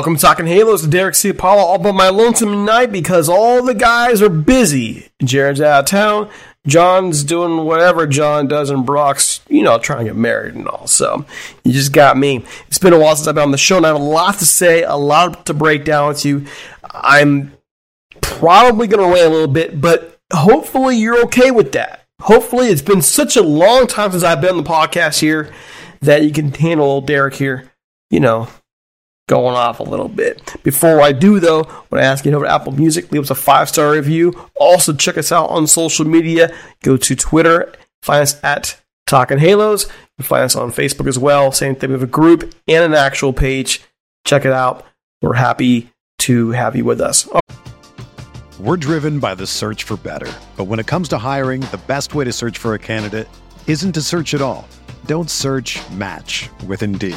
Welcome to Talking Halos Derek C. Apollo all but my lonesome night because all the guys are busy. Jared's out of town. John's doing whatever John does, and Brock's, you know, trying to get married and all. So you just got me. It's been a while since I've been on the show, and I have a lot to say, a lot to break down with you. I'm probably going to rant a little bit, but hopefully you're okay with that. Hopefully it's been such a long time since I've been on the podcast here that you can handle Derek here. You know, going off a little bit. Before I do, though, when I ask you to over to Apple Music, leave us a five star review. Also, check us out on social media. Go to Twitter, find us at Talking Halos. You can find us on Facebook as well. Same thing. We have a group and an actual page. Check it out. We're happy to have you with us. We're driven by the search for better. But when it comes to hiring, the best way to search for a candidate isn't to search at all. Don't search match with Indeed.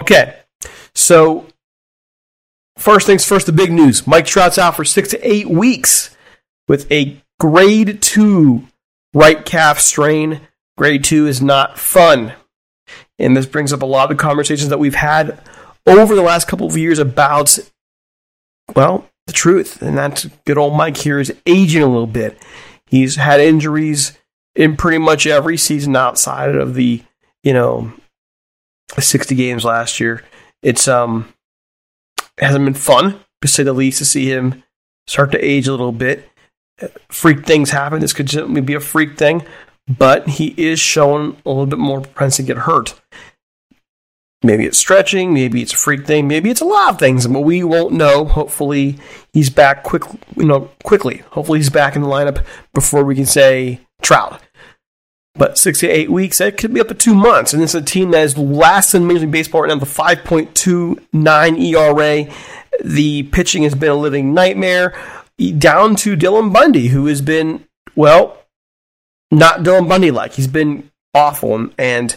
Okay, so first things first, the big news. Mike Trout's out for six to eight weeks with a grade two right calf strain. Grade two is not fun. And this brings up a lot of the conversations that we've had over the last couple of years about, well, the truth. And that's good old Mike here is aging a little bit. He's had injuries in pretty much every season outside of the, you know, 60 games last year. It's um hasn't been fun to say the least to see him start to age a little bit. Freak things happen. This could certainly be a freak thing, but he is showing a little bit more propensity to get hurt. Maybe it's stretching, maybe it's a freak thing, maybe it's a lot of things, but we won't know. Hopefully, he's back quick, you know, quickly. Hopefully, he's back in the lineup before we can say Trout. But six to eight weeks, that could be up to two months. And it's a team that is last in Major League Baseball right now, the 5.29 ERA. The pitching has been a living nightmare. Down to Dylan Bundy, who has been, well, not Dylan Bundy like. He's been awful. And,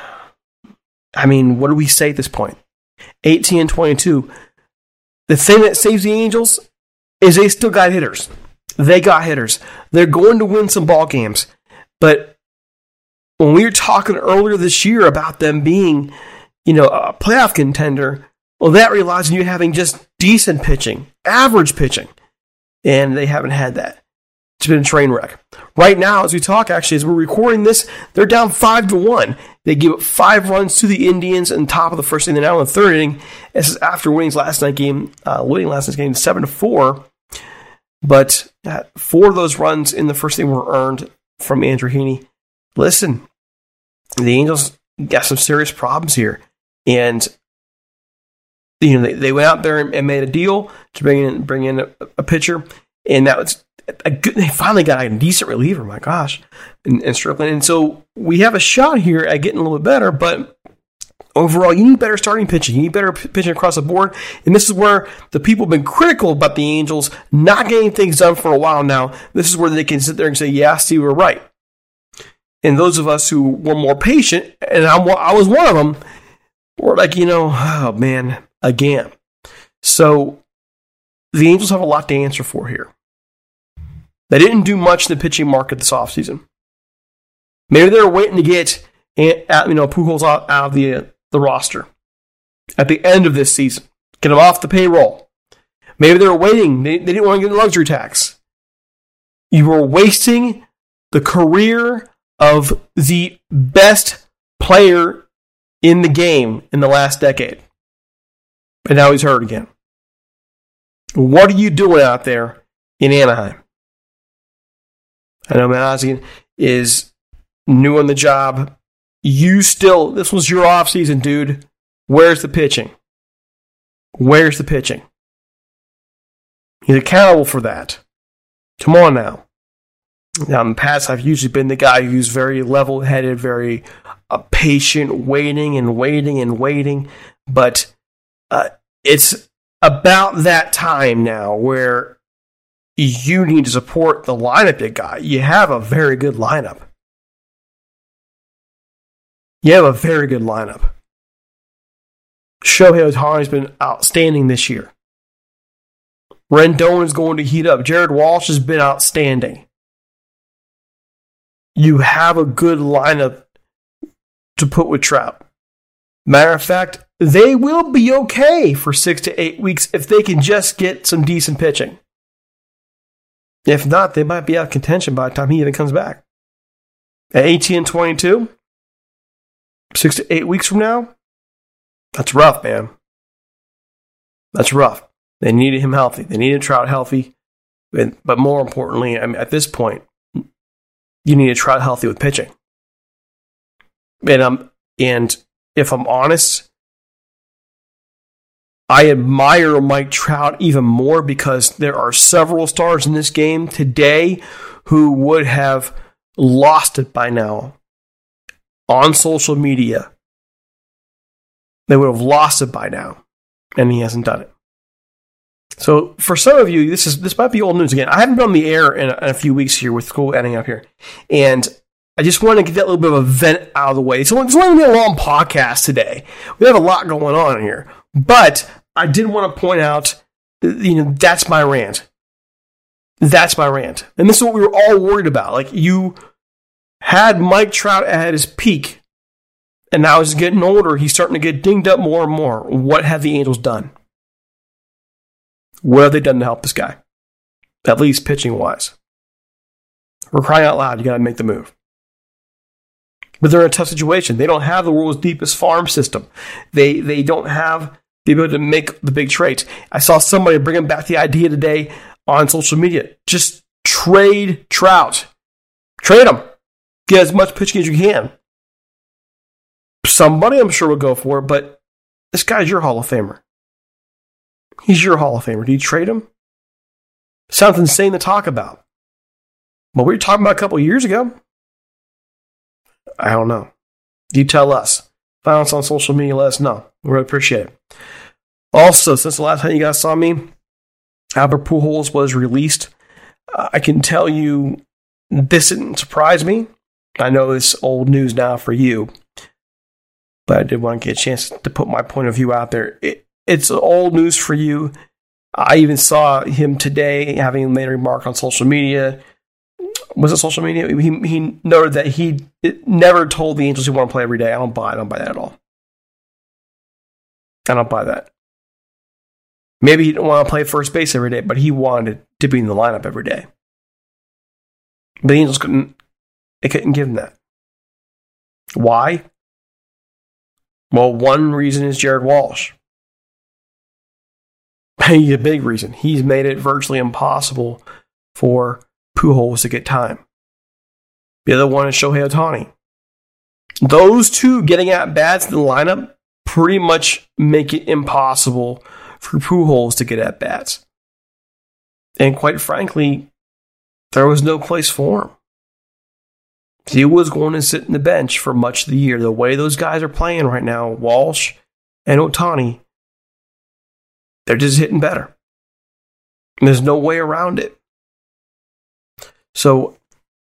I mean, what do we say at this point? 18 and 22. The thing that saves the Angels is they still got hitters. They got hitters. They're going to win some ball games. But when we were talking earlier this year about them being, you know, a playoff contender, well, that relies on you having just decent pitching, average pitching. And they haven't had that. It's been a train wreck. Right now, as we talk, actually, as we're recording this, they're down five to one. They give up five runs to the Indians in the top of the first inning. They're now in the third inning. This is after winning last night game, uh, winning last night's game seven to four. But uh, four of those runs in the first inning were earned from Andrew Heaney. Listen, the Angels got some serious problems here, and you know they, they went out there and made a deal to bring in bring in a, a pitcher, and that was a good, they finally got a decent reliever. My gosh, and, and Strickland, and so we have a shot here at getting a little bit better. But overall, you need better starting pitching. You need better pitching across the board. And this is where the people have been critical about the Angels not getting things done for a while now. This is where they can sit there and say, "Yeah, Steve, we're right." And those of us who were more patient, and I'm, I was one of them, were like, you know, oh man, again. So the Angels have a lot to answer for here. They didn't do much in the pitching market this offseason. Maybe they were waiting to get Uh, you know Pujols out, out of the uh, the roster at the end of this season, get him off the payroll. Maybe they were waiting; they, they didn't want to get the luxury tax. You were wasting the career of the best player in the game in the last decade, and now he's hurt again. What are you doing out there in Anaheim? I know Ozzie is new on the job. You still, this was your off season, dude. Where's the pitching? Where's the pitching? He's accountable for that. Come on now. Now, in the past, I've usually been the guy who's very level headed, very uh, patient, waiting and waiting and waiting. But uh, it's about that time now where you need to support the lineup you got. You have a very good lineup. You have a very good lineup. Shohei Ohtani's been outstanding this year. Rendon is going to heat up. Jared Walsh has been outstanding. You have a good lineup to put with Trout. Matter of fact, they will be okay for six to eight weeks if they can just get some decent pitching. If not, they might be out of contention by the time he even comes back. At 18 and 22, six to eight weeks from now, that's rough, man. That's rough. They needed him healthy. They needed Trout healthy. But more importantly, I mean, at this point, you need to Trout healthy with pitching. And, um, and if I'm honest, I admire Mike Trout even more because there are several stars in this game today who would have lost it by now on social media. They would have lost it by now, and he hasn't done it. So for some of you, this is this might be old news again. I haven't been on the air in a, in a few weeks here with school ending up here, and I just want to get that little bit of a vent out of the way. It's only, it's only a long podcast today. We have a lot going on here. But I did want to point out, you know, that's my rant. That's my rant. And this is what we were all worried about. Like, you had Mike Trout at his peak, and now he's getting older. He's starting to get dinged up more and more. What have the Angels done? What have they done to help this guy? At least pitching wise. We're crying out loud. You got to make the move. But they're in a tough situation. They don't have the world's deepest farm system. They they don't have the ability to make the big trades. I saw somebody bringing back the idea today on social media. Just trade Trout. Trade him. Get as much pitching as you can. Somebody I'm sure will go for it, but this guy's your Hall of Famer. He's your Hall of Famer. Do you trade him? Sounds insane to talk about. But we were talking about a couple years ago. I don't know. You tell us. Find us on social media. Let us know. We really appreciate it. Also, since the last time you guys saw me, Albert Pujols was released. I can tell you this didn't surprise me. I know it's old news now for you, but I did want to get a chance to put my point of view out there. It, it's old news for you. I even saw him today having made a remark on social media. Was it social media? He, he noted that he never told the Angels he wanted to play every day. I don't buy. I don't buy that at all. I don't buy that. Maybe he didn't want to play first base every day, but he wanted to be in the lineup every day. But the Angels couldn't. They couldn't give him that. Why? Well, one reason is Jared Walsh. He's a big reason. He's made it virtually impossible for Pujols to get time. The other one is Shohei Ohtani. Those two getting at bats in the lineup pretty much make it impossible for Pujols to get at bats. And quite frankly, there was no place for him. He was going to sit in the bench for much of the year. The way those guys are playing right now, Walsh and Ohtani, they're just hitting better. And there's no way around it. So,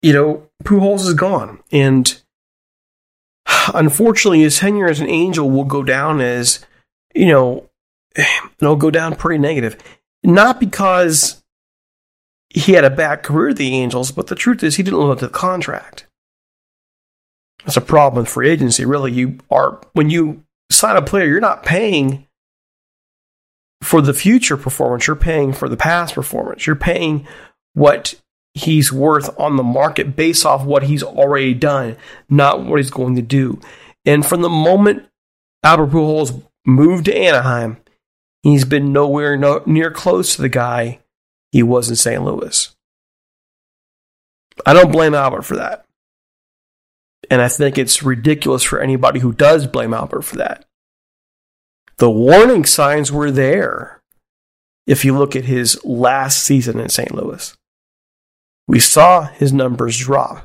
you know, Pujols is gone. And unfortunately, his tenure as an Angel will go down as, you know, it'll go down pretty negative. Not because he had a bad career at the Angels, but the truth is he didn't live up to the contract. That's a problem with free agency. Really, you are when you sign a player, you're not paying for the future performance. You're paying for the past performance. You're paying what he's worth on the market based off what he's already done, not what he's going to do. And from the moment Albert Pujols moved to Anaheim, he's been nowhere no, near close to the guy he was in St. Louis. I don't blame Albert for that. And I think it's ridiculous for anybody who does blame Albert for that. The warning signs were there if you look at his last season in St. Louis. We saw his numbers drop.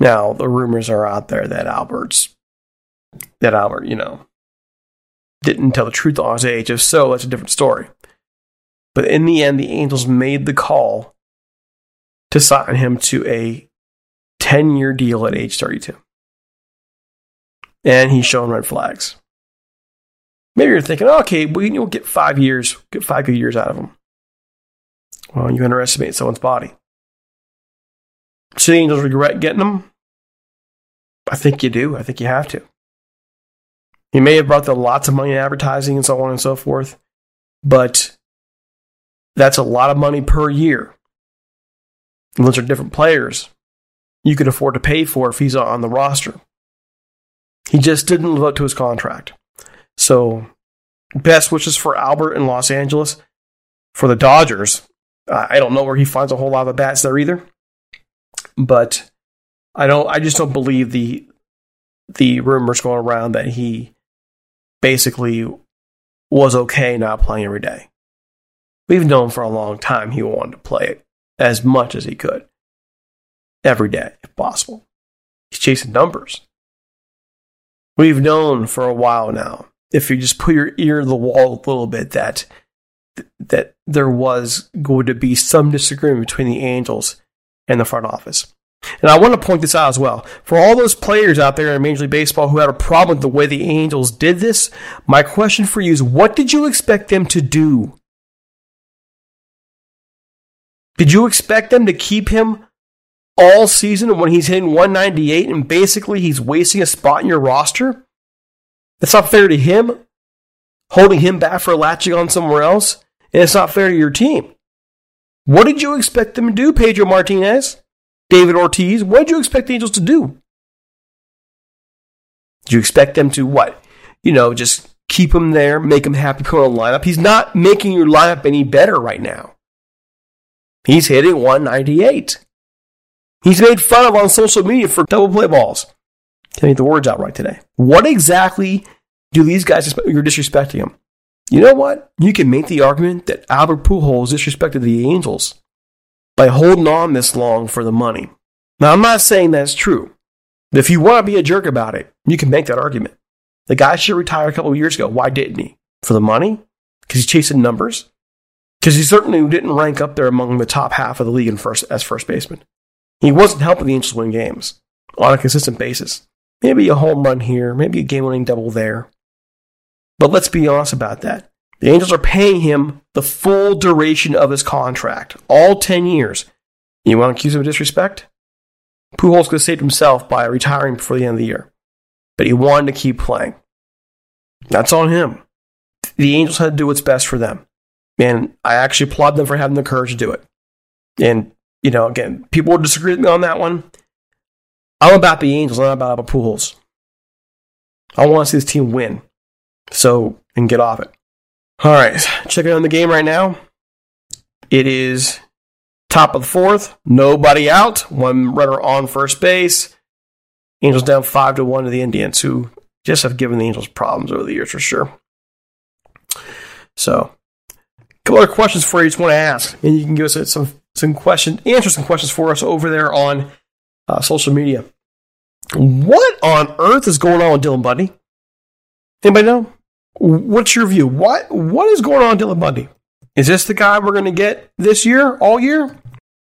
Now, the rumors are out there that Albert's, that Albert, you know, didn't tell the truth on his age. If so, that's a different story. But in the end, the Angels made the call to sign him to a 10 year deal at age 32. And he's showing red flags. Maybe you're thinking, okay, we will get five years, get five good years out of him. Well, you underestimate someone's body. So the Angels regret getting him? I think you do. I think you have to. He may have brought them lots of money in advertising and so on and so forth, but that's a lot of money per year. And those are different players you could afford to pay for if he's on the roster. He just didn't live up to his contract. So, best wishes for Albert in Los Angeles. For the Dodgers, I don't know where he finds a whole lot of bats there either. But I don't. I just don't believe the the rumors going around that he basically was okay not playing every day. We've known for a long time he wanted to play it as much as he could every day, if possible. He's chasing numbers. We've known for a while now, if you just put your ear to the wall a little bit, that that there was going to be some disagreement between the Angels and the front office. And I want to point this out as well. For all those players out there in Major League Baseball who had a problem with the way the Angels did this, my question for you is what did you expect them to do? Did you expect them to keep him all season when he's hitting 198 and basically he's wasting a spot in your roster? It's not fair to him, holding him back for latching on somewhere else, and it's not fair to your team. What did you expect them to do, Pedro Martinez, David Ortiz? What did you expect the Angels to do? Did you expect them to what? You know, just keep him there, make him happy, put him on lineup. He's not making your lineup any better right now. He's hitting 198. He's made fun of on social media for double play balls. Can't get the words out right today. What exactly do these guys you're disrespecting him? You know what? You can make the argument that Albert Pujols disrespected the Angels by holding on this long for the money. Now, I'm not saying that's true. But if you want to be a jerk about it, you can make that argument. The guy should retire a couple of years ago. Why didn't he? For the money? Because he's chasing numbers? Because he certainly didn't rank up there among the top half of the league in first, as first baseman. He wasn't helping the Angels win games on a consistent basis. Maybe a home run here, maybe a game winning double there. But let's be honest about that. The Angels are paying him the full duration of his contract, all 10 years. You want to accuse him of disrespect? Pujols could have saved himself by retiring before the end of the year, but he wanted to keep playing. That's on him. The Angels had to do what's best for them. And I actually applaud them for having the courage to do it. And, you know, again, people will disagree with me on that one. I'm about the Angels, I'm not about Pujols. I want to see this team win. So, and get off it. All right, checking on the game right now. It is top of the fourth, nobody out, one runner on first base. Angels down five to one to the Indians, who just have given the Angels problems over the years for sure. So, a couple other questions for you. Just want to ask, and you can give us some some questions, answer some questions for us over there on uh, social media. What on earth is going on with Dylan Bundy? Anybody know? What's your view? What what is going on with Dylan Bundy? Is this the guy we're going to get this year, all year?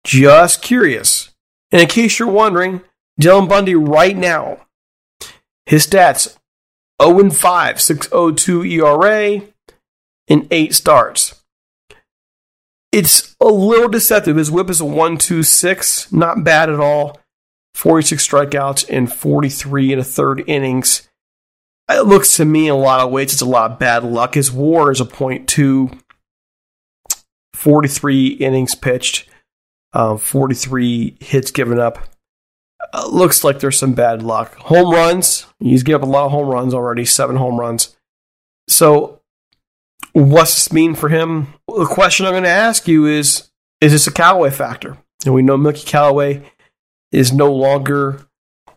Just curious. And in case you're wondering, Dylan Bundy right now, his stats 0 5, 602 ERA, in eight starts. It's a little deceptive. His whip is a 126, not bad at all. 46 strikeouts in 43 and a third innings. It looks to me in a lot of ways it's a lot of bad luck. His war is a point two. 43 innings pitched, um, 43 hits given up. Uh, looks like there's some bad luck. Home runs, he's given up a lot of home runs already, seven home runs. So, what's this mean for him? The question I'm going to ask you is Is this a Callaway factor? And we know Mickey Callaway is no longer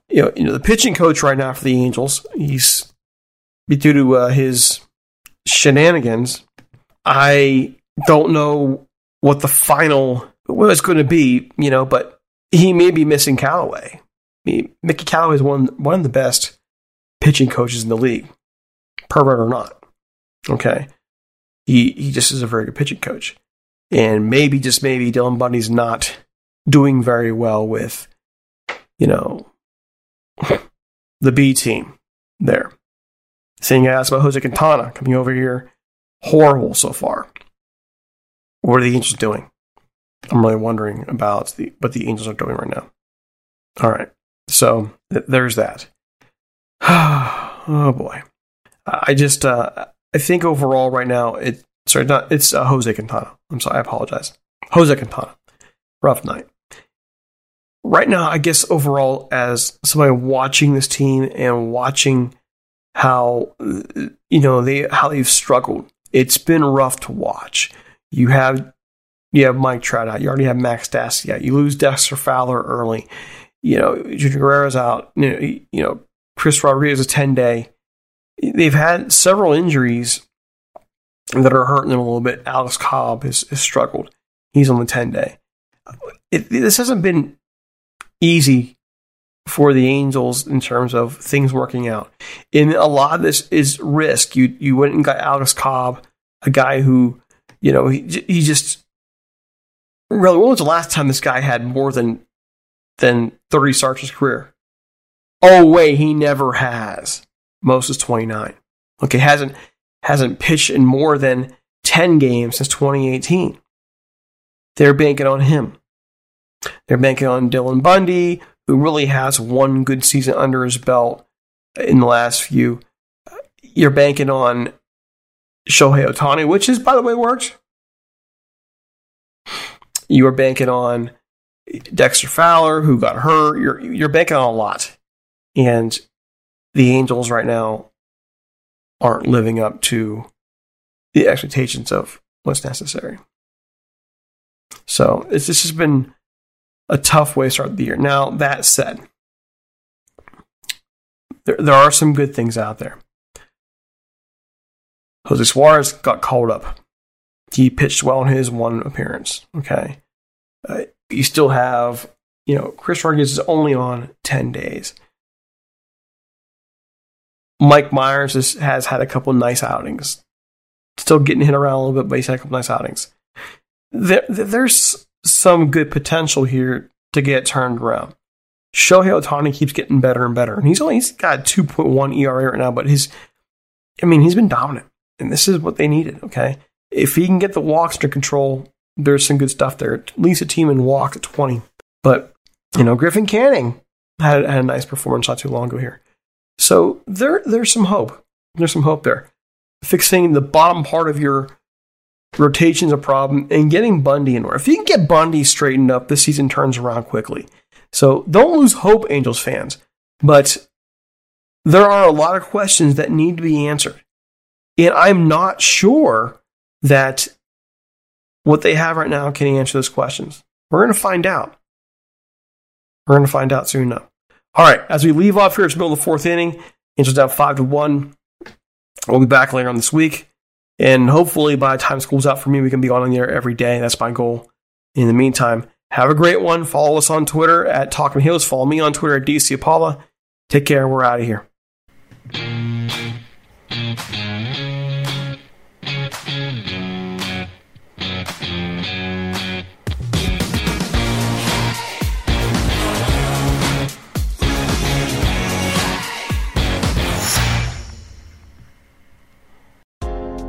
you know, you know the pitching coach right now for the Angels. He's due to uh, his shenanigans. I don't know what the final what it's going to be, you know, but he may be missing Callaway. I mean, Mickey Callaway is one one of the best pitching coaches in the league, pervert or not. Okay, he he just is a very good pitching coach, and maybe just maybe Dylan Bundy's not doing very well with, you know, the B team there. Seeing asked about Jose Quintana coming over here, horrible so far. What are the Angels doing? I'm really wondering about the, what the Angels are doing right now. All right, so th- there's that. oh boy, I just uh, I think overall right now it sorry not it's uh, Jose Quintana. I'm sorry, I apologize. Jose Quintana, rough night. Right now, I guess overall as somebody watching this team and watching how you know they how they've struggled. It's been rough to watch. You have you have Mike Trout out. You already have Max Stassi out. You lose Dexter Fowler early. You know Junior Guerrero's out. You know, you know Chris Rodriguez a ten day. They've had several injuries that are hurting them a little bit. Alex Cobb has, has struggled. He's on the ten day. It, this hasn't been easy for the Angels in terms of things working out. And a lot of this is risk. You you went and got Alex Cobb, a guy who, you know, he he just really. When was the last time this guy had more than than thirty starts in his career? Oh wait, he never has. Most is twenty nine. Okay, hasn't hasn't pitched in more than ten games since twenty eighteen. They're banking on him. They're banking on Dylan Bundy, who really has one good season under his belt in the last few. You're banking on Shohei Ohtani, which is, by the way, worked. You are banking on Dexter Fowler, who got hurt. You're you're banking on a lot, and the Angels right now aren't living up to the expectations of what's necessary. So it's this has been a tough way to start the year. Now, that said, there, there are some good things out there. Jose Suarez got called up. He pitched well in his one appearance. Okay. Uh, you still have, you know, Chris Rodriguez is only on 10 days. Mike Mayers has, has had a couple nice outings. Still getting hit around a little bit, but he's had a couple nice outings. There, there's some good potential here to get turned around. Shohei Ohtani keeps getting better and better. And he's only he's got 2.1 ERA right now, but his I mean, he's been dominant. and this is what they needed. Okay, if he can get the walks under control, there's some good stuff there. At least a team in walks at 20. But you know, Griffin Canning had, had a nice performance not too long ago here. So there, there's some hope. There's some hope there. Fixing the bottom part of your rotation is a problem, and getting Bundy in order. If you can get Bundy straightened up, this season turns around quickly. So don't lose hope, Angels fans. But there are a lot of questions that need to be answered. And I'm not sure that what they have right now can answer those questions. We're going to find out. We're going to find out soon enough. All right, as we leave off here, it's middle of the fourth inning. Angels down five to one. We'll be back later on this week, and hopefully by the time school's out for me, we can be on the air every day. That's my goal. In the meantime, have a great one. Follow us on Twitter at Talking Halos. Follow me on Twitter at DC Apollo. Take care. We're out of here.